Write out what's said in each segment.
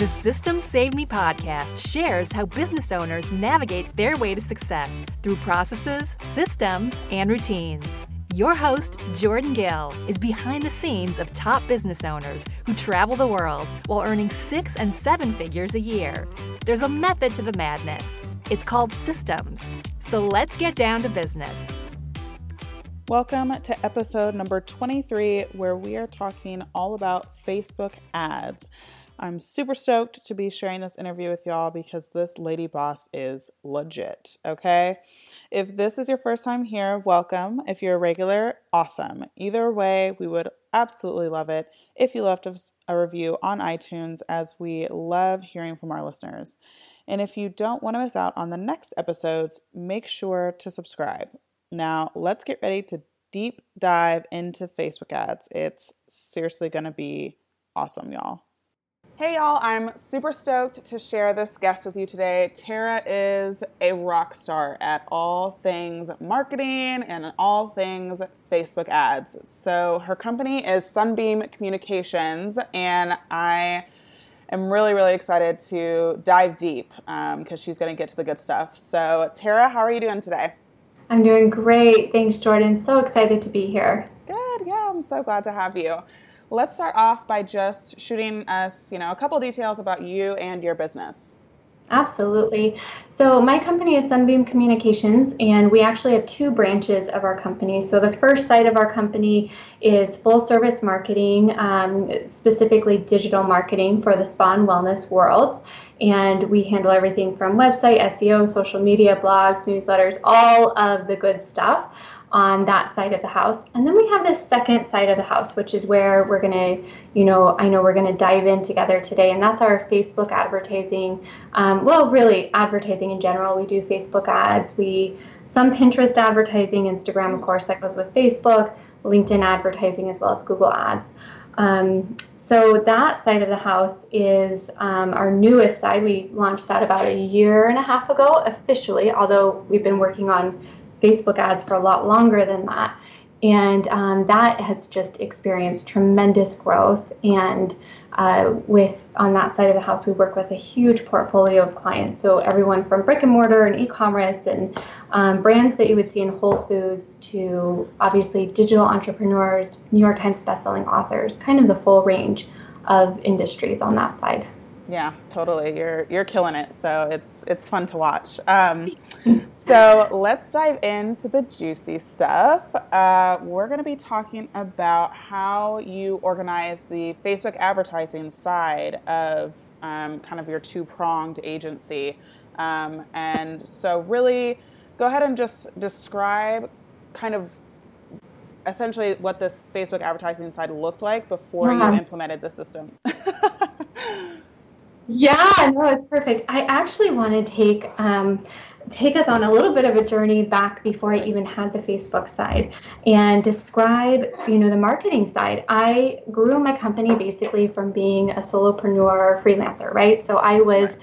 The Systems Saved Me podcast shares how business owners navigate their way to success through processes, systems, and routines. Your host, Jordan Gill, is behind the scenes of top business owners who travel the world while earning six and seven figures a year. There's a method to the madness. It's called systems. So let's get down to business. Welcome to episode number 23, where we are talking all about Facebook ads. I'm super stoked to be sharing this interview with y'all because this lady boss is legit, okay? If this is your first time here, welcome. If you're a regular, awesome. Either way, we would absolutely love it if you left us a review on iTunes, as we love hearing from our listeners. And if you don't want to miss out on the next episodes, make sure to subscribe. Now, let's get ready to deep dive into Facebook ads. It's seriously going to be awesome, y'all. Hey y'all, I'm super stoked to share this guest with you today. Tara is a rock star at all things marketing and all things Facebook ads. So her company is Sunbeam Communications, and I am really, really excited to dive deep because um, she's going to get to the good stuff. So, Tara, how are you doing today? I'm doing great. Thanks, Jordan. So excited to be here. Good. Yeah, I'm so glad to have you. Let's start off by just shooting us, you know, a couple details about you and your business. Absolutely. So, my company is Sunbeam Communications, and we actually have two branches of our company. So, the first side of our company is full service marketing, um, specifically digital marketing for the spa and wellness worlds. And we handle everything from website, SEO, social media, blogs, newsletters, all of the good stuff on that side of the house. And then we have this second side of the house, which is where we're going to, you know, I know we're going to dive in together today. And that's our Facebook advertising. Um, well, really, advertising in general. We do Facebook ads, we some Pinterest advertising, Instagram, of course, that goes with Facebook, LinkedIn advertising, as well as Google ads. Um, so that side of the house is um, our newest side. We launched that about a year and a half ago officially, although we've been working on Facebook ads for a lot longer than that. And um, that has just experienced tremendous growth. And uh, with on that side of the house, we work with a huge portfolio of clients. So everyone from brick and mortar and e-commerce and um, brands that you would see in Whole Foods to obviously digital entrepreneurs, New York Times bestselling authors, kind of the full range of industries on that side. Yeah, totally. You're you're killing it. So it's it's fun to watch. Um, so let's dive into the juicy stuff. Uh, we're going to be talking about how you organize the Facebook advertising side of um, kind of your two pronged agency. Um, and so, really, go ahead and just describe kind of essentially what this Facebook advertising side looked like before you implemented the system. Yeah, no, it's perfect. I actually want to take um, take us on a little bit of a journey back before I even had the Facebook side and describe, you know, the marketing side. I grew my company basically from being a solopreneur freelancer, right? So I was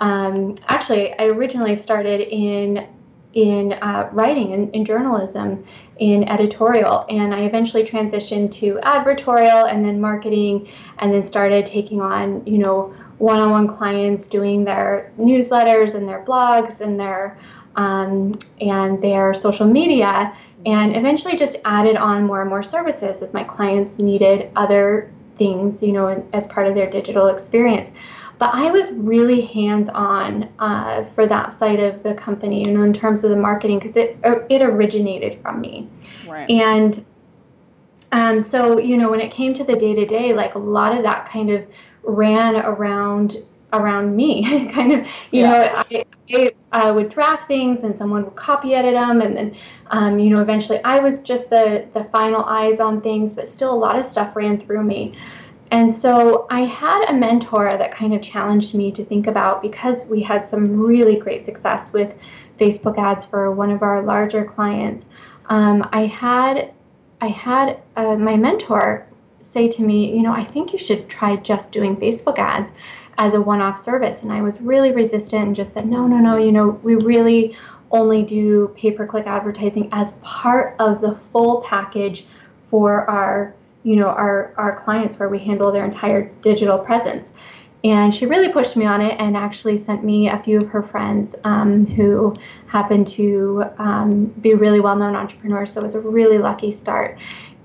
um, actually I originally started in in uh, writing in, in journalism in editorial and i eventually transitioned to advertorial and then marketing and then started taking on you know one-on-one clients doing their newsletters and their blogs and their um, and their social media. And eventually just added on more and more services as my clients needed other things you know as part of their digital experience. But i was really hands-on uh, for that side of the company you know in terms of the marketing because it it originated from me. Right. and um, so you know when it came to the day-to-day like a lot of that kind of ran around around me kind of you yeah. know I, I uh, would draft things and someone would copy edit them and then um, you know eventually i was just the the final eyes on things but still a lot of stuff ran through me and so i had a mentor that kind of challenged me to think about because we had some really great success with facebook ads for one of our larger clients um, i had i had uh, my mentor say to me, you know, I think you should try just doing Facebook ads as a one off service. And I was really resistant and just said, no, no, no, you know, we really only do pay per click advertising as part of the full package for our you know our our clients where we handle their entire digital presence And she really pushed me on it and actually sent me a few of her friends um, who happened to um, be really well known entrepreneurs. So it was a really lucky start.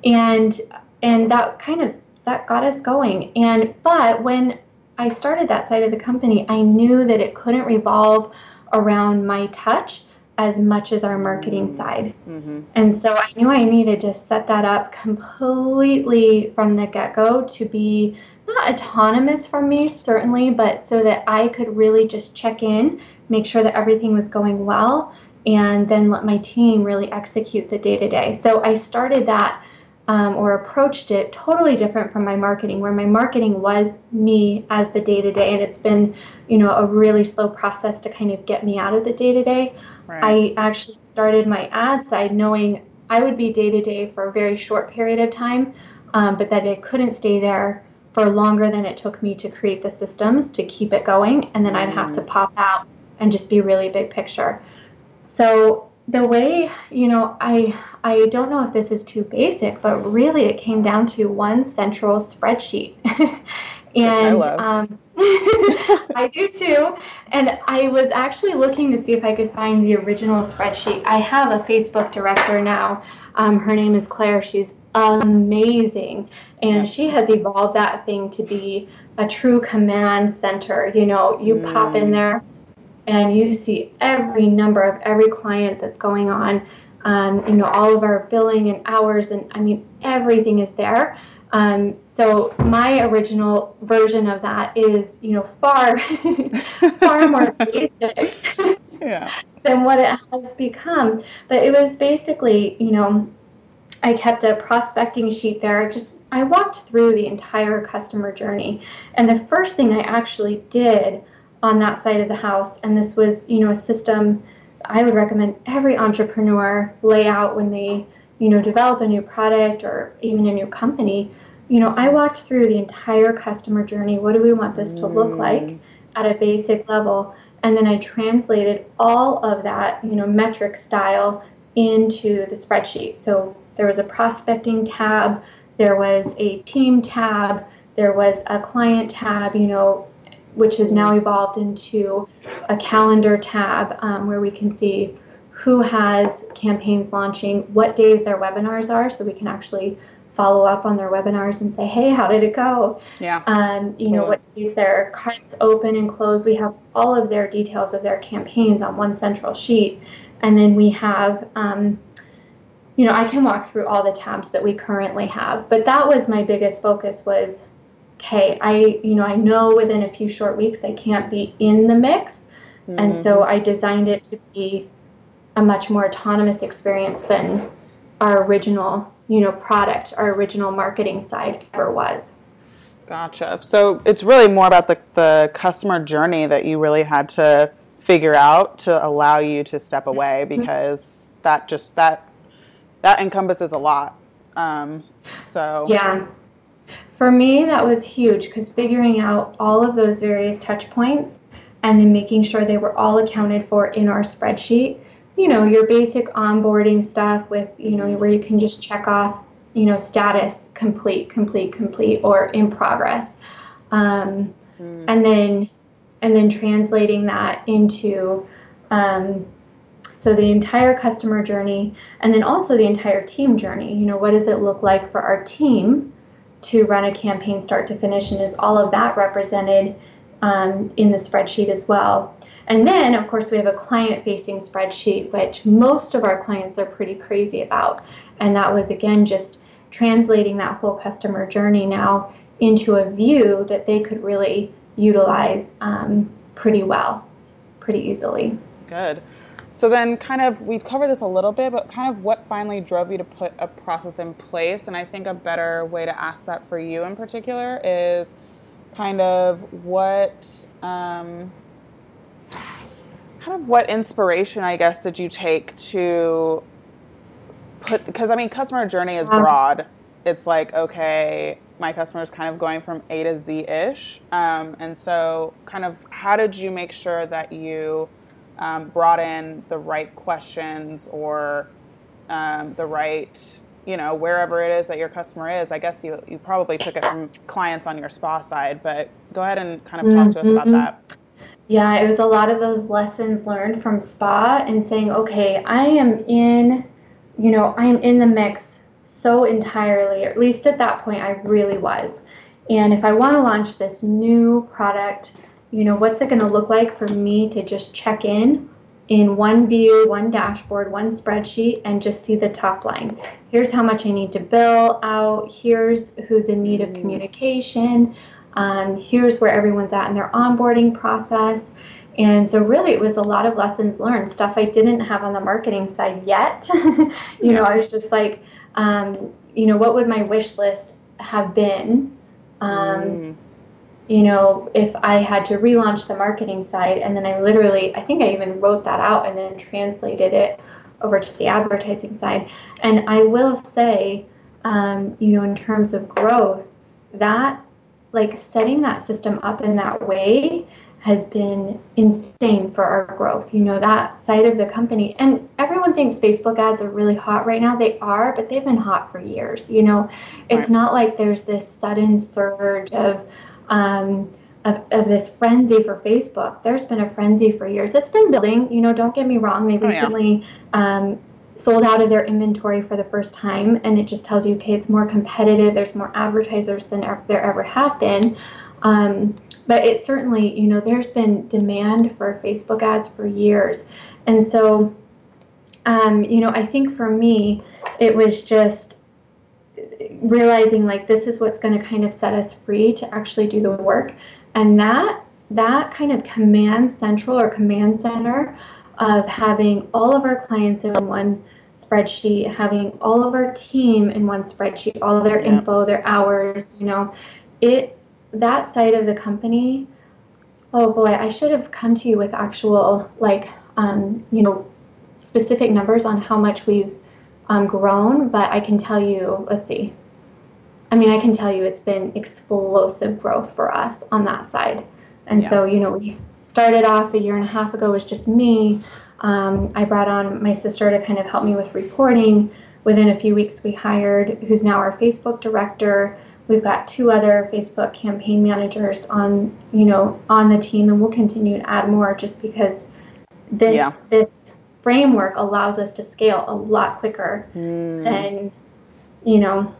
And and that kind of that got us going. And but when I started that side of the company, I knew that it couldn't revolve around my touch as much as our marketing side. Mm-hmm. And so I knew I needed to set that up completely from the get go to be not autonomous from me, certainly, but so that I could really just check in, make sure that everything was going well, and then let my team really execute the day to day. So I started that um, or approached it totally different from my marketing, where my marketing was me as the day to day, and it's been, you know, a really slow process to kind of get me out of the day to day. I actually started my ad side knowing I would be day to day for a very short period of time, um, but that it couldn't stay there for longer than it took me to create the systems to keep it going. And then I'd have to mm. pop out and just be really big picture. So the way, you know, I I don't know if this is too basic, but really it came down to one central spreadsheet. and I, um, I do too. And I was actually looking to see if I could find the original spreadsheet. I have a Facebook director now. Um, her name is Claire. She's amazing. And she has evolved that thing to be a true command center. You know, you mm. pop in there and you see every number of every client that's going on. Um, you know, all of our billing and hours, and I mean, everything is there. Um, so my original version of that is, you know, far, far more basic yeah. than what it has become. But it was basically, you know, I kept a prospecting sheet there. Just I walked through the entire customer journey, and the first thing I actually did on that side of the house, and this was you know a system I would recommend every entrepreneur lay out when they you know develop a new product or even a new company. You know, I walked through the entire customer journey. What do we want this to look like mm. at a basic level? And then I translated all of that, you know, metric style into the spreadsheet. So there was a prospecting tab, there was a team tab, there was a client tab, you know, which has now evolved into a calendar tab um, where we can see who has campaigns launching, what days their webinars are, so we can actually follow up on their webinars and say, hey, how did it go? Yeah. Um, you know, what days their carts open and close. We have all of their details of their campaigns on one central sheet. And then we have um, you know, I can walk through all the tabs that we currently have, but that was my biggest focus was, okay, I, you know, I know within a few short weeks I can't be in the mix. Mm-hmm. And so mm-hmm. I designed it to be a much more autonomous experience than our original, you know, product, our original marketing side ever was. Gotcha. So it's really more about the, the customer journey that you really had to figure out to allow you to step away mm-hmm. because that just that that encompasses a lot. Um, so yeah, for me that was huge because figuring out all of those various touch points and then making sure they were all accounted for in our spreadsheet. You know, your basic onboarding stuff with you know where you can just check off you know status complete, complete, complete, or in progress, um, mm. and then and then translating that into um, so the entire customer journey and then also the entire team journey. You know, what does it look like for our team to run a campaign start to finish? And is all of that represented um, in the spreadsheet as well? And then, of course, we have a client facing spreadsheet, which most of our clients are pretty crazy about. And that was, again, just translating that whole customer journey now into a view that they could really utilize um, pretty well, pretty easily. Good. So then, kind of, we've covered this a little bit, but kind of what finally drove you to put a process in place? And I think a better way to ask that for you in particular is kind of what, um, kind of what inspiration, I guess, did you take to put? Because I mean, customer journey is broad. It's like okay, my customer is kind of going from A to Z ish, um, and so kind of how did you make sure that you um, brought in the right questions or um, the right you know, wherever it is that your customer is. I guess you, you probably took it from clients on your spa side, but go ahead and kind of talk mm-hmm. to us about mm-hmm. that. Yeah, it was a lot of those lessons learned from spa and saying, okay, I am in, you know, I am in the mix so entirely, or at least at that point, I really was. And if I want to launch this new product, you know, what's it going to look like for me to just check in in one view, one dashboard, one spreadsheet, and just see the top line. Here's how much I need to bill out. Here's who's in need of mm. communication. Um, here's where everyone's at in their onboarding process. And so, really, it was a lot of lessons learned, stuff I didn't have on the marketing side yet. you yeah. know, I was just like, um, you know, what would my wish list have been? Um, mm you know, if I had to relaunch the marketing side, and then I literally, I think I even wrote that out and then translated it over to the advertising side. And I will say, um, you know, in terms of growth, that like setting that system up in that way has been insane for our growth. You know, that side of the company. And everyone thinks Facebook ads are really hot right now. They are, but they've been hot for years. You know, it's right. not like there's this sudden surge of, um, of, of, this frenzy for Facebook. There's been a frenzy for years. It's been building. You know, don't get me wrong. They recently oh, yeah. um, sold out of their inventory for the first time, and it just tells you, okay, it's more competitive. There's more advertisers than there ever have been. Um, but it certainly, you know, there's been demand for Facebook ads for years, and so, um, you know, I think for me, it was just realizing like this is what's going to kind of set us free to actually do the work and that that kind of command central or command center of having all of our clients in one spreadsheet having all of our team in one spreadsheet all of their yeah. info their hours you know it that side of the company oh boy i should have come to you with actual like um, you know specific numbers on how much we've um, grown, but I can tell you, let's see. I mean, I can tell you it's been explosive growth for us on that side. And yeah. so, you know, we started off a year and a half ago was just me. Um, I brought on my sister to kind of help me with reporting. Within a few weeks, we hired who's now our Facebook director. We've got two other Facebook campaign managers on, you know, on the team, and we'll continue to add more just because this yeah. this framework allows us to scale a lot quicker mm. than you know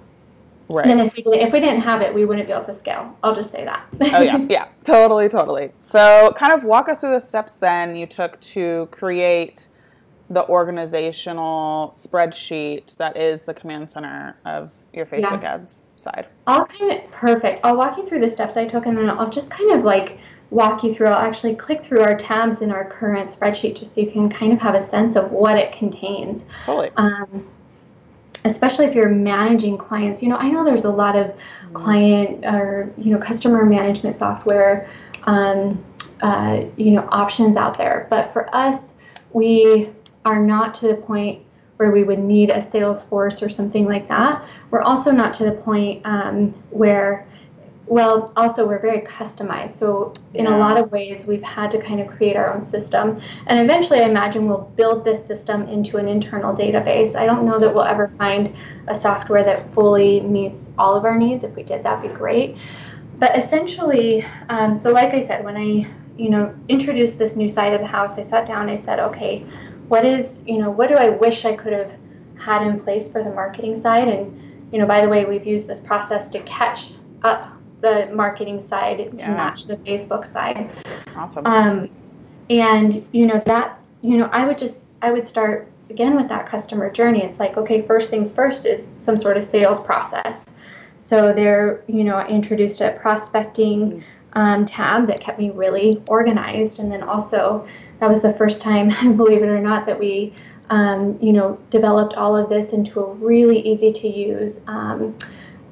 right. than if we if we didn't have it we wouldn't be able to scale. I'll just say that. Oh yeah. Yeah. Totally totally. So kind of walk us through the steps then you took to create the organizational spreadsheet that is the command center of your facebook yeah. ads side. I'll kind of perfect. I'll walk you through the steps i took and then i'll just kind of like walk you through. I'll actually click through our tabs in our current spreadsheet just so you can kind of have a sense of what it contains. Totally. Um, especially if you're managing clients. You know, I know there's a lot of mm-hmm. client or you know customer management software, um, uh, you know, options out there. But for us, we are not to the point where we would need a Salesforce or something like that. We're also not to the point um, where well, also we're very customized. So in yeah. a lot of ways, we've had to kind of create our own system. And eventually, I imagine we'll build this system into an internal database. I don't know that we'll ever find a software that fully meets all of our needs. If we did, that'd be great. But essentially, um, so like I said, when I you know introduced this new side of the house, I sat down. I said, okay, what is you know what do I wish I could have had in place for the marketing side? And you know, by the way, we've used this process to catch up the marketing side to yeah. match the Facebook side. Awesome. Um, and you know that you know I would just I would start again with that customer journey. It's like okay, first things first is some sort of sales process. So there, you know, I introduced a prospecting um, tab that kept me really organized, and then also that was the first time, believe it or not, that we um, you know, developed all of this into a really easy to use um,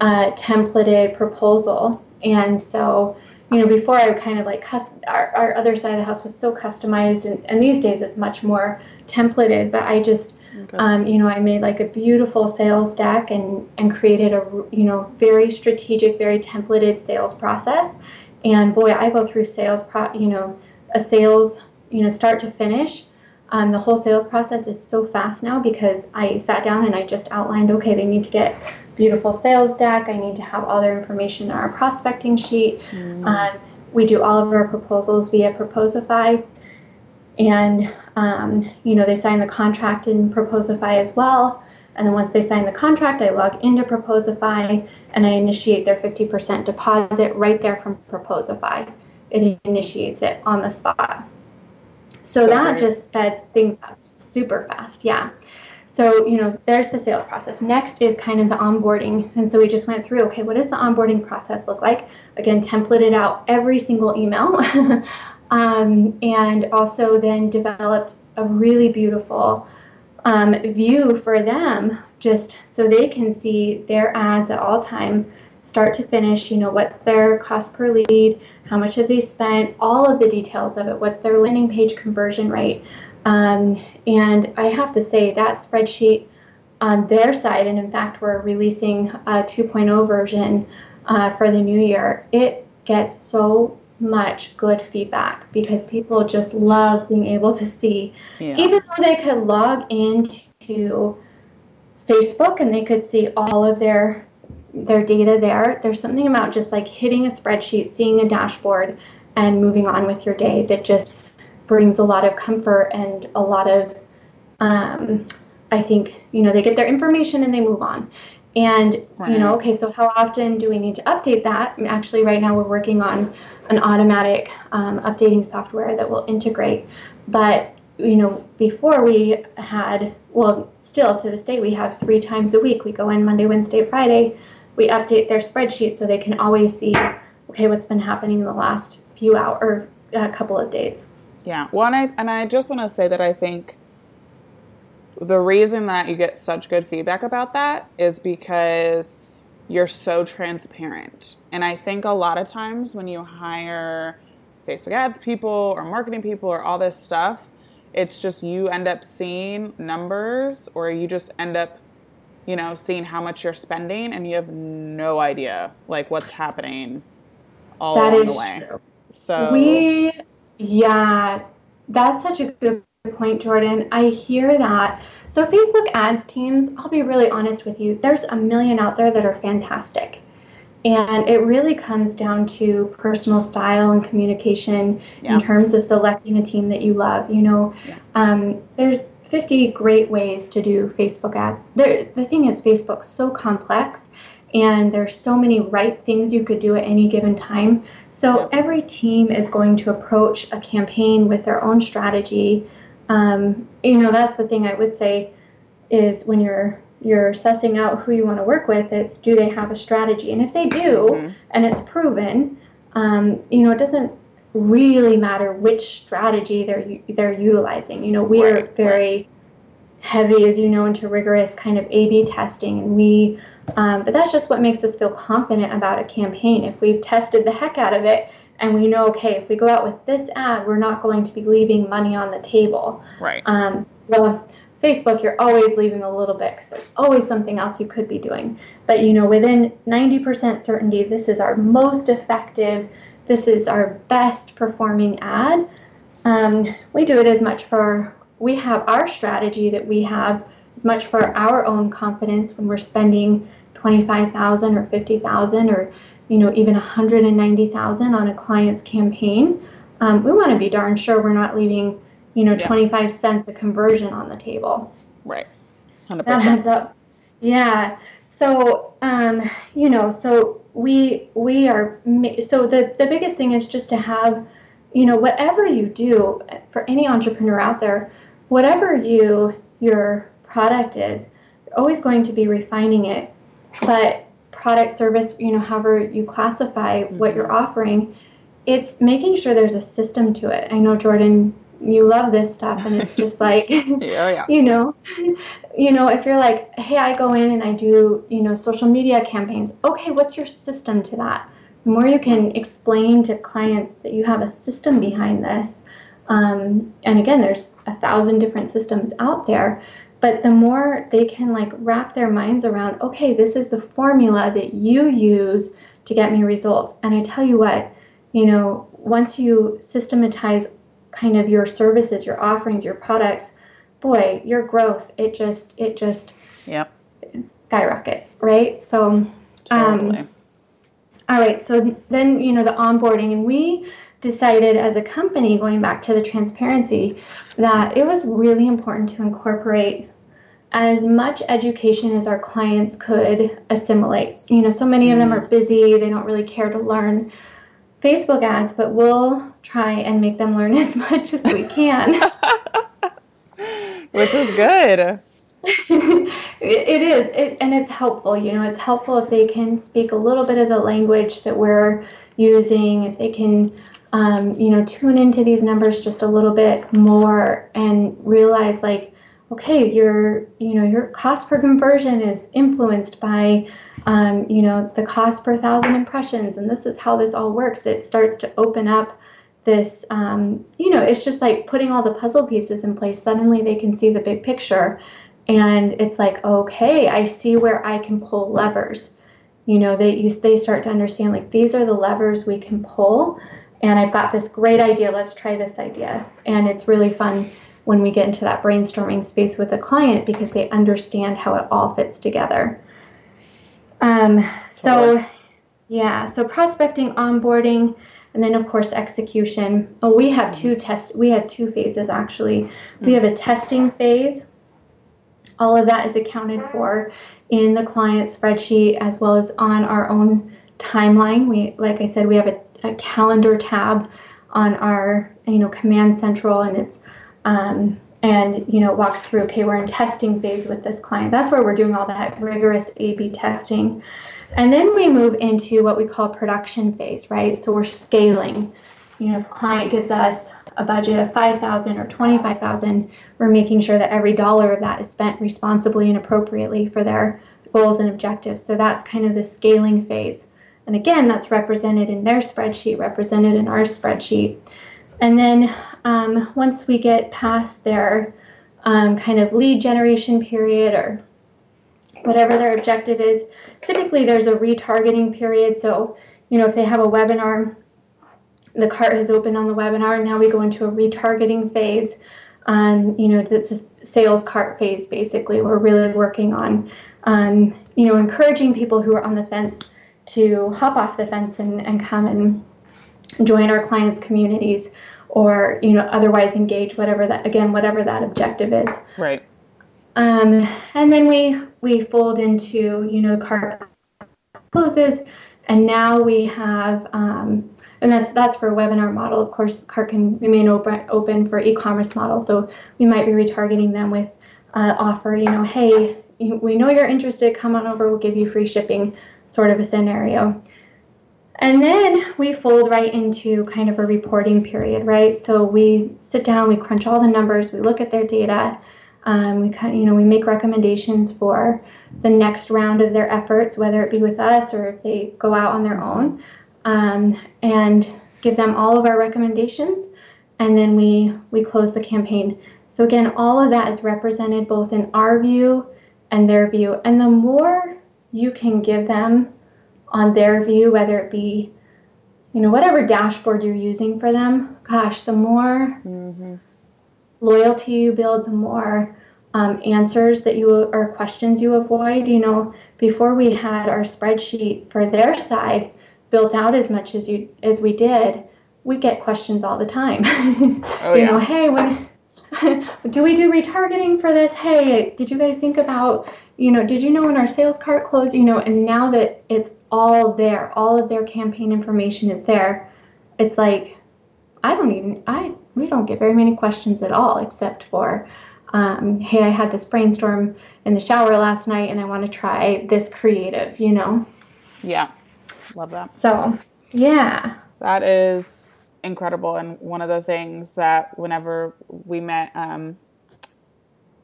uh, templated proposal. And so, you know, before I kind of like cus- our, our other side of the house was so customized, and, and these days it's much more templated. But I just, okay. um, you know, I made like a beautiful sales deck and and created a you know very strategic, very templated sales process. And boy, I go through sales pro, you know, a sales, you know, start to finish Um, the whole sales process is so fast now because I sat down and I just outlined okay, they need to get beautiful sales deck. I need to have all their information in our prospecting sheet. Mm. Um, we do all of our proposals via Proposify. And, um, you know, they sign the contract in Proposify as well. And then once they sign the contract, I log into Proposify and I initiate their 50% deposit right there from Proposify. It initiates it on the spot. So, so that just sped things up super fast. Yeah. So, you know, there's the sales process. Next is kind of the onboarding. And so we just went through, okay, what does the onboarding process look like? Again, templated out every single email. um, and also then developed a really beautiful um, view for them just so they can see their ads at all time start to finish you know what's their cost per lead how much have they spent all of the details of it what's their landing page conversion rate um, and I have to say that spreadsheet on their side, and in fact, we're releasing a 2.0 version uh, for the new year. It gets so much good feedback because people just love being able to see, yeah. even though they could log into Facebook and they could see all of their their data there. There's something about just like hitting a spreadsheet, seeing a dashboard, and moving on with your day that just brings a lot of comfort and a lot of um, I think you know they get their information and they move on. And right. you know, okay, so how often do we need to update that? And actually, right now we're working on an automatic um, updating software that will integrate. But you know, before we had, well, still to this day, we have three times a week. We go in Monday, Wednesday, Friday. We update their spreadsheet so they can always see, okay, what's been happening in the last few hours or a couple of days. Yeah. Well, and I, and I just want to say that I think the reason that you get such good feedback about that is because you're so transparent. And I think a lot of times when you hire Facebook ads people or marketing people or all this stuff, it's just you end up seeing numbers or you just end up you know seeing how much you're spending and you have no idea like what's happening all that along the way. True. So we yeah, that's such a good point, Jordan. I hear that. So, Facebook ads teams, I'll be really honest with you, there's a million out there that are fantastic. And it really comes down to personal style and communication yeah. in terms of selecting a team that you love. You know, yeah. um, there's 50 great ways to do Facebook ads. There, the thing is, Facebook's so complex and there's so many right things you could do at any given time. So every team is going to approach a campaign with their own strategy. Um, you know, that's the thing I would say is when you're you're sussing out who you want to work with, it's do they have a strategy? And if they do, mm-hmm. and it's proven, um, you know, it doesn't really matter which strategy they're they're utilizing. You know, we right, are very right. heavy, as you know, into rigorous kind of A/B testing, and we um, but that's just what makes us feel confident about a campaign. If we've tested the heck out of it and we know, okay, if we go out with this ad, we're not going to be leaving money on the table. Right. Um, well, Facebook, you're always leaving a little bit because there's always something else you could be doing. But you know, within 90% certainty, this is our most effective, this is our best performing ad. Um, we do it as much for, we have our strategy that we have as much for our own confidence when we're spending 25,000 or 50,000 or you know even 190,000 on a client's campaign. Um, we want to be darn sure we're not leaving you know yeah. 25 cents a conversion on the table. Right. 100%. That adds up. Yeah. So um, you know, so we we are so the the biggest thing is just to have you know whatever you do for any entrepreneur out there, whatever you your product is, you're always going to be refining it. But product, service, you know, however you classify what you're mm-hmm. offering, it's making sure there's a system to it. I know Jordan, you love this stuff, and it's just like, yeah, yeah. you know, you know, if you're like, hey, I go in and I do, you know, social media campaigns. Okay, what's your system to that? The more you can explain to clients that you have a system behind this, um, and again, there's a thousand different systems out there but the more they can like wrap their minds around okay this is the formula that you use to get me results and i tell you what you know once you systematize kind of your services, your offerings, your products, boy, your growth it just it just yep skyrockets, right? So, totally. um, all right. So then you know the onboarding, and we decided as a company, going back to the transparency, that it was really important to incorporate as much education as our clients could assimilate. You know, so many of them are busy, they don't really care to learn Facebook ads, but we'll try and make them learn as much as we can. Which is good. it is, it, and it's helpful. You know, it's helpful if they can speak a little bit of the language that we're using, if they can um, you know, tune into these numbers just a little bit more and realize like, okay, your, you know, your cost per conversion is influenced by, um, you know, the cost per thousand impressions, and this is how this all works. It starts to open up this, um, you know, it's just like putting all the puzzle pieces in place. Suddenly they can see the big picture, and it's like, okay, I see where I can pull levers. You know, they you they start to understand like these are the levers we can pull and I've got this great idea. Let's try this idea. And it's really fun when we get into that brainstorming space with a client because they understand how it all fits together. Um, so, yeah, so prospecting, onboarding, and then of course execution. Oh, we have two test. We have two phases actually. We have a testing phase. All of that is accounted for in the client spreadsheet as well as on our own timeline. We, like I said, we have a a calendar tab on our you know command central and it's um, and you know walks through okay we're in testing phase with this client. That's where we're doing all that rigorous a b testing. And then we move into what we call production phase right? So we're scaling. You know if a client gives us a budget of 5000 or 25000 we're making sure that every dollar of that is spent responsibly and appropriately for their goals and objectives. So that's kind of the scaling phase. And again, that's represented in their spreadsheet, represented in our spreadsheet. And then um, once we get past their um, kind of lead generation period or whatever their objective is, typically there's a retargeting period. So, you know, if they have a webinar, the cart has opened on the webinar, now we go into a retargeting phase. Um, you know, this is sales cart phase basically. We're really working on, um, you know, encouraging people who are on the fence to hop off the fence and, and come and join our clients' communities or you know otherwise engage whatever that again whatever that objective is. Right. Um, and then we we fold into you know the cart closes. And now we have um, and that's that's for a webinar model. Of course cart can remain open open for e-commerce model. So we might be retargeting them with uh, offer you know hey we know you're interested. Come on over. We'll give you free shipping sort of a scenario. And then we fold right into kind of a reporting period, right? So we sit down, we crunch all the numbers, we look at their data, um, we you know we make recommendations for the next round of their efforts, whether it be with us or if they go out on their own, um, and give them all of our recommendations, and then we we close the campaign. So again, all of that is represented both in our view and their view, and the more you can give them on their view, whether it be, you know, whatever dashboard you're using for them, gosh, the more mm-hmm. loyalty you build, the more um, answers that you or questions you avoid. You know, before we had our spreadsheet for their side built out as much as you as we did, we get questions all the time. Oh, you yeah. know, hey, when do we do retargeting for this? Hey, did you guys think about you know, did you know when our sales cart closed? You know, and now that it's all there, all of their campaign information is there, it's like, I don't even, I, we don't get very many questions at all, except for, um, hey, I had this brainstorm in the shower last night and I want to try this creative, you know? Yeah. Love that. So, yeah. That is incredible. And one of the things that whenever we met, um,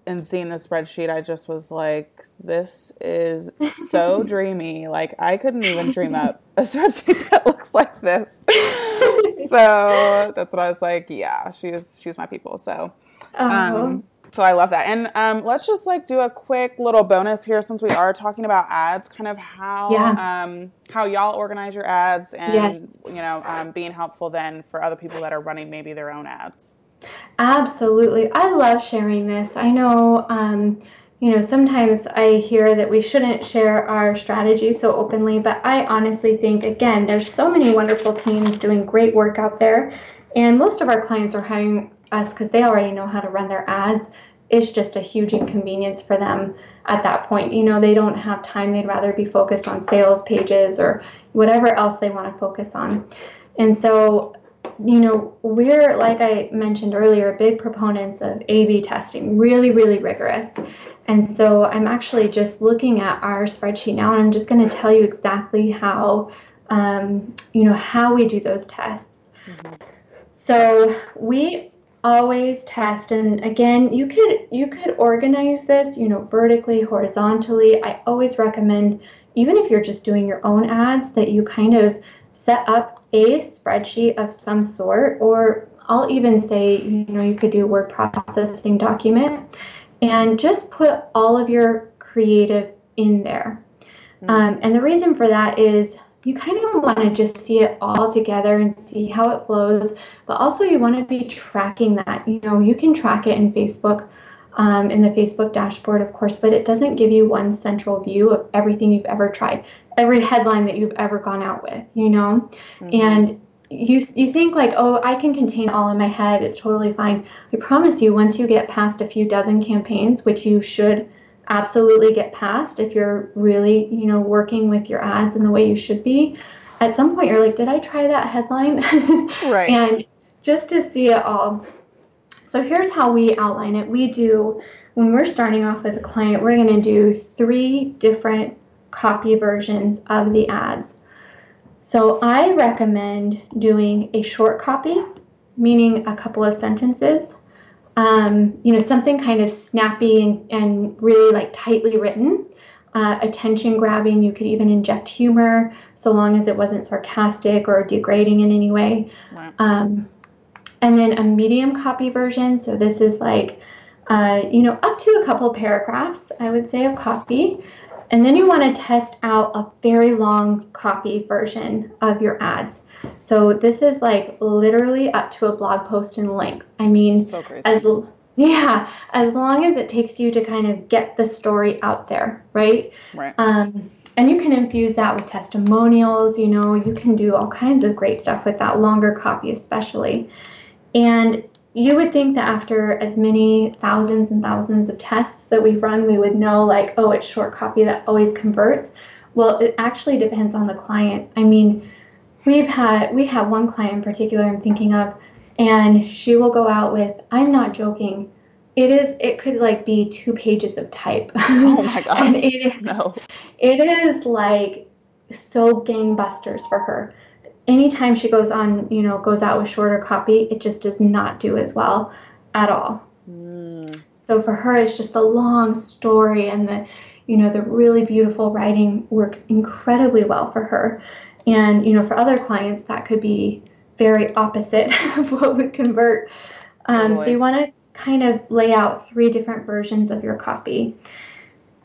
and seeing the spreadsheet, I just was like, this is so dreamy. Like, I couldn't even dream up a spreadsheet that looks like this. so that's what I was like, yeah, she's she's my people. So um, so I love that. And um, let's just like do a quick little bonus here since we are talking about ads, kind of how yeah. um, how y'all organize your ads and yes. you know um, being helpful then for other people that are running maybe their own ads. Absolutely. I love sharing this. I know, um, you know, sometimes I hear that we shouldn't share our strategy so openly, but I honestly think, again, there's so many wonderful teams doing great work out there. And most of our clients are hiring us because they already know how to run their ads. It's just a huge inconvenience for them at that point. You know, they don't have time. They'd rather be focused on sales pages or whatever else they want to focus on. And so you know, we're, like I mentioned earlier, big proponents of A B testing, really, really rigorous. And so I'm actually just looking at our spreadsheet now, and I'm just going to tell you exactly how, um, you know, how we do those tests. Mm-hmm. So we always test, and again, you could you could organize this, you know, vertically, horizontally. I always recommend, even if you're just doing your own ads, that you kind of set up a spreadsheet of some sort, or I'll even say, you know, you could do a word processing document and just put all of your creative in there. Mm-hmm. Um, and the reason for that is you kind of want to just see it all together and see how it flows, but also you want to be tracking that. You know, you can track it in Facebook. Um, in the Facebook dashboard, of course, but it doesn't give you one central view of everything you've ever tried every headline that you've ever gone out with, you know? Mm-hmm. And you you think like, oh, I can contain all in my head. It's totally fine. I promise you, once you get past a few dozen campaigns, which you should absolutely get past if you're really, you know, working with your ads in the way you should be, at some point you're like, did I try that headline? Right. and just to see it all. So here's how we outline it. We do when we're starting off with a client, we're going to do three different copy versions of the ads. So I recommend doing a short copy, meaning a couple of sentences. Um, you know, something kind of snappy and, and really like tightly written. Uh, attention grabbing, you could even inject humor so long as it wasn't sarcastic or degrading in any way. Wow. Um, and then a medium copy version. So this is like, uh, you know, up to a couple paragraphs, I would say, of copy. And then you want to test out a very long copy version of your ads. So this is like literally up to a blog post in length. I mean, so as yeah, as long as it takes you to kind of get the story out there, right? Right. Um, and you can infuse that with testimonials. You know, you can do all kinds of great stuff with that longer copy, especially. And you would think that after as many thousands and thousands of tests that we've run, we would know, like, oh, it's short copy that always converts. Well, it actually depends on the client. I mean, we've had, we have one client in particular I'm thinking of, and she will go out with, I'm not joking, it is, it could like be two pages of type. Oh my God. and it, no. it is like so gangbusters for her anytime she goes on, you know, goes out with shorter copy, it just does not do as well at all. Mm. So for her, it's just the long story and the, you know, the really beautiful writing works incredibly well for her. And, you know, for other clients, that could be very opposite of what would convert. Um, so you want to kind of lay out three different versions of your copy.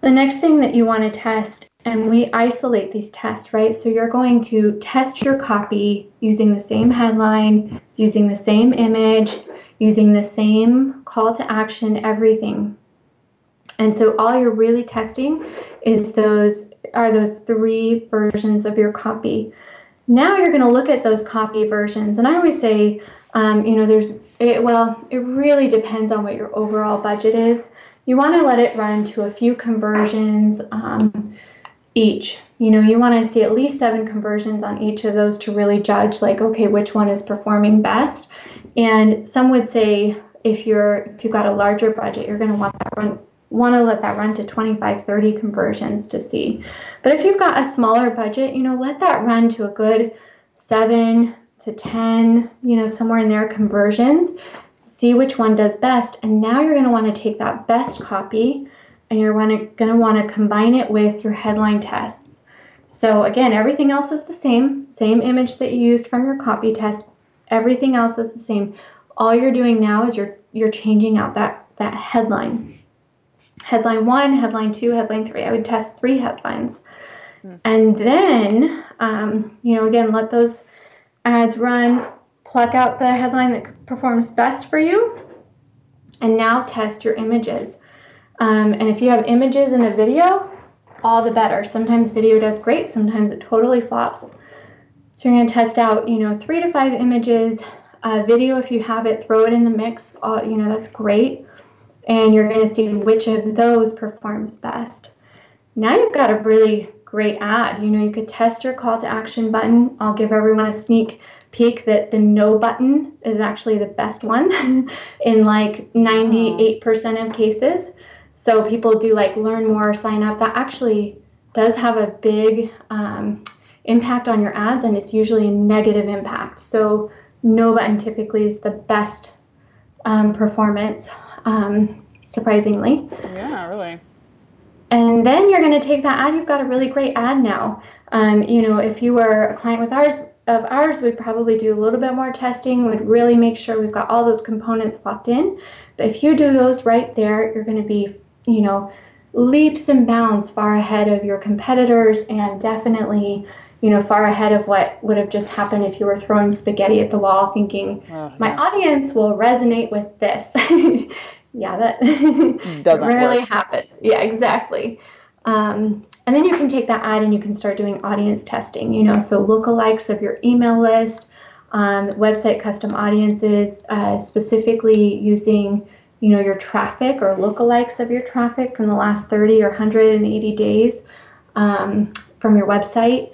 The next thing that you want to test and we isolate these tests, right? So you're going to test your copy using the same headline, using the same image, using the same call to action, everything. And so all you're really testing is those are those three versions of your copy. Now you're going to look at those copy versions, and I always say, um, you know, there's it, well, it really depends on what your overall budget is. You want to let it run to a few conversions. Um, each. You know, you want to see at least seven conversions on each of those to really judge, like, okay, which one is performing best. And some would say if you're if you've got a larger budget, you're going to want that run want to let that run to 25 30 conversions to see but if you've got a smaller budget you know let that run to a good 7 to 10 you know somewhere in there conversions see which one does best and now you're going to want to take that best copy and you're going to want to combine it with your headline tests. So again, everything else is the same, same image that you used from your copy test. Everything else is the same. All you're doing now is you're you're changing out that that headline. Headline one, headline two, headline three. I would test three headlines, mm. and then um, you know again let those ads run pluck out the headline that performs best for you, and now test your images. Um, and if you have images in a video, all the better. Sometimes video does great, sometimes it totally flops. So you're going to test out, you know, three to five images, uh, video if you have it, throw it in the mix. All, you know, that's great. And you're going to see which of those performs best. Now you've got a really great ad. You know, you could test your call to action button. I'll give everyone a sneak peek that the no button is actually the best one in like 98% of cases. So people do like learn more, sign up. That actually does have a big um, impact on your ads, and it's usually a negative impact. So no button typically is the best um, performance, um, surprisingly. Yeah, really. And then you're going to take that ad. You've got a really great ad now. Um, you know, if you were a client with ours, of ours, we'd probably do a little bit more testing. We'd really make sure we've got all those components locked in. But if you do those right there, you're going to be, you know, leaps and bounds far ahead of your competitors and definitely, you know, far ahead of what would have just happened if you were throwing spaghetti at the wall thinking, oh, my yes. audience will resonate with this. yeah, that Doesn't rarely work. happens. Yeah, exactly. Um, and then you can take that ad and you can start doing audience testing, you know, so lookalikes of your email list, um, website custom audiences, uh, specifically using, you know, your traffic or lookalikes of your traffic from the last 30 or 180 days um, from your website.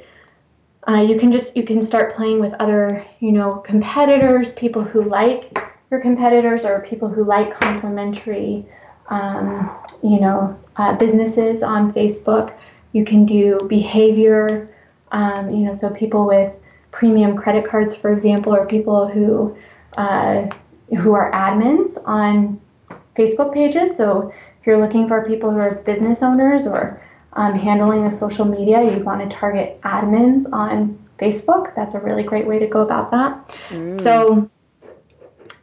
Uh, you can just you can start playing with other you know competitors people who like your competitors or people who like complementary um, you know uh, businesses on facebook you can do behavior, um, you know, so people with premium credit cards, for example, or people who uh, who are admins on Facebook pages. So if you're looking for people who are business owners or um, handling the social media, you want to target admins on Facebook. That's a really great way to go about that. Mm. So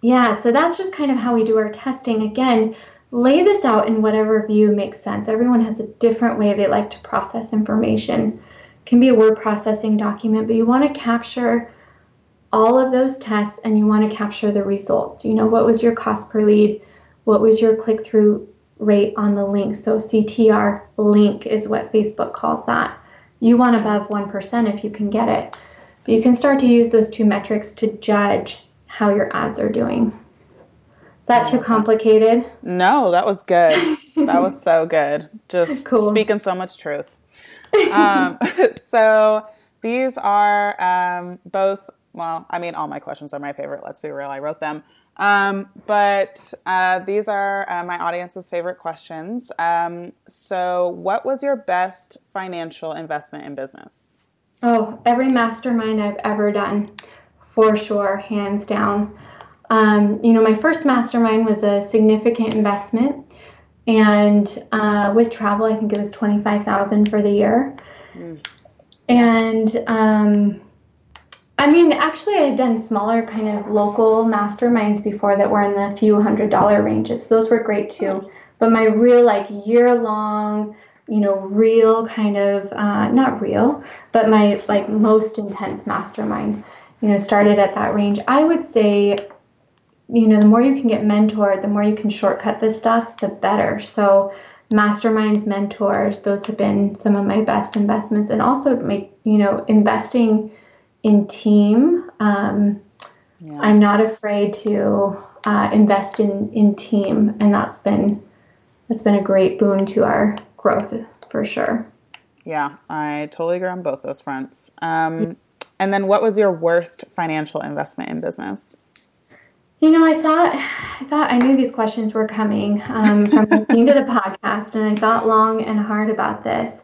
yeah, so that's just kind of how we do our testing. Again, lay this out in whatever view makes sense. Everyone has a different way they like to process information. It can be a word processing document, but you want to capture all of those tests and you want to capture the results. You know, what was your cost per lead? What was your click through rate on the link? So, CTR link is what Facebook calls that. You want above 1% if you can get it. But you can start to use those two metrics to judge how your ads are doing Is that too complicated? No, that was good. that was so good. Just cool. speaking so much truth. Um, so these are um, both, well, I mean, all my questions are my favorite. Let's be real. I wrote them. Um, but uh, these are uh, my audience's favorite questions. Um, so, what was your best financial investment in business? Oh, every mastermind I've ever done, for sure, hands down. Um, you know, my first mastermind was a significant investment, and uh, with travel, I think it was twenty five thousand for the year. Mm. And um, I mean, actually, I had done smaller kind of local masterminds before that were in the few hundred dollar ranges. Those were great too. But my real like year long, you know, real kind of uh, not real, but my like most intense mastermind, you know, started at that range. I would say you know, the more you can get mentored, the more you can shortcut this stuff, the better. So, masterminds, mentors, those have been some of my best investments. And also, make, you know, investing in team. Um, yeah. I'm not afraid to uh, invest in, in team, and that's been that's been a great boon to our growth for sure. Yeah, I totally agree on both those fronts. Um, and then, what was your worst financial investment in business? You know, I thought I thought I knew these questions were coming um, from listening to the podcast, and I thought long and hard about this.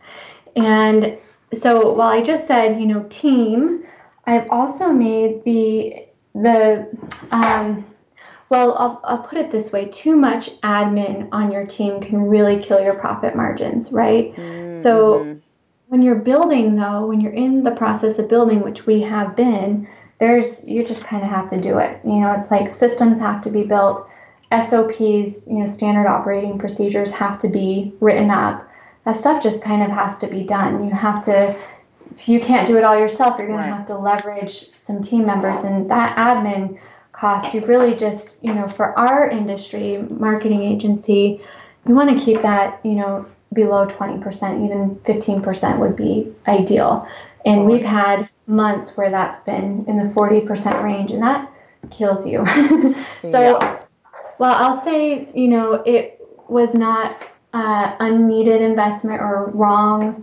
And so, while I just said, you know, team, I've also made the the um, well, I'll, I'll put it this way: too much admin on your team can really kill your profit margins, right? Mm-hmm. So, when you're building, though, when you're in the process of building, which we have been there's you just kind of have to do it. You know, it's like systems have to be built, SOPs, you know, standard operating procedures have to be written up. That stuff just kind of has to be done. You have to if you can't do it all yourself, you're going right. to have to leverage some team members, and that admin cost you really just you know for our industry marketing agency you want to keep that you know below 20% even 15% would be ideal and we've had months where that's been in the 40% range and that kills you so yeah. well i'll say you know it was not uh, unneeded investment or wrong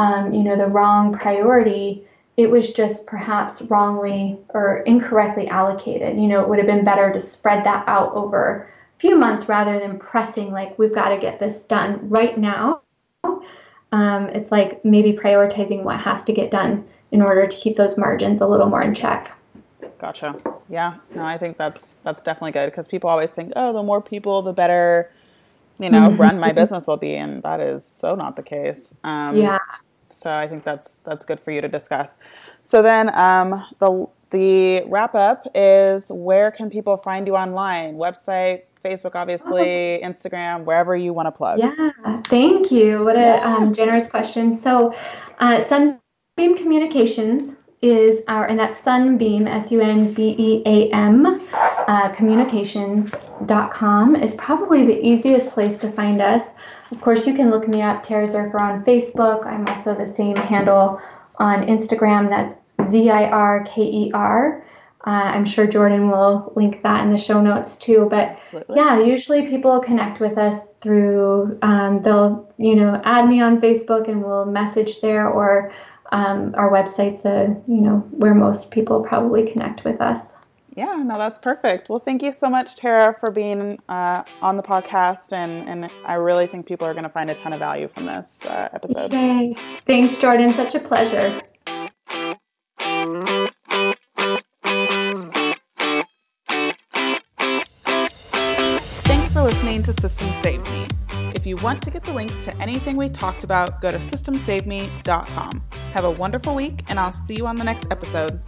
um, you know the wrong priority it was just perhaps wrongly or incorrectly allocated. You know, it would have been better to spread that out over a few months rather than pressing like we've got to get this done right now. Um, it's like maybe prioritizing what has to get done in order to keep those margins a little more in check. Gotcha. Yeah. No, I think that's that's definitely good because people always think, oh, the more people, the better, you know, run my business will be, and that is so not the case. Um, yeah. So I think that's that's good for you to discuss. So then um, the the wrap up is where can people find you online? Website, Facebook, obviously, oh. Instagram, wherever you want to plug. Yeah, thank you. What a yes. um, generous question. So, uh, Sunbeam Communications is our, and that's Sunbeam, S U N B E A M, uh, communications.com is probably the easiest place to find us. Of course, you can look me up, Tara Zirker, on Facebook. I'm also the same handle on Instagram. That's Z I R K E R. Uh, I'm sure Jordan will link that in the show notes too. But Absolutely. yeah, usually people connect with us through um, they'll you know add me on Facebook and we'll message there, or um, our website's a you know where most people probably connect with us. Yeah, no, that's perfect. Well, thank you so much, Tara, for being uh, on the podcast, and and I really think people are going to find a ton of value from this uh, episode. Yay. Thanks, Jordan. Such a pleasure. Thanks for listening to Systems Saved Me. If you want to get the links to anything we talked about, go to systemsaveme.com. Have a wonderful week, and I'll see you on the next episode.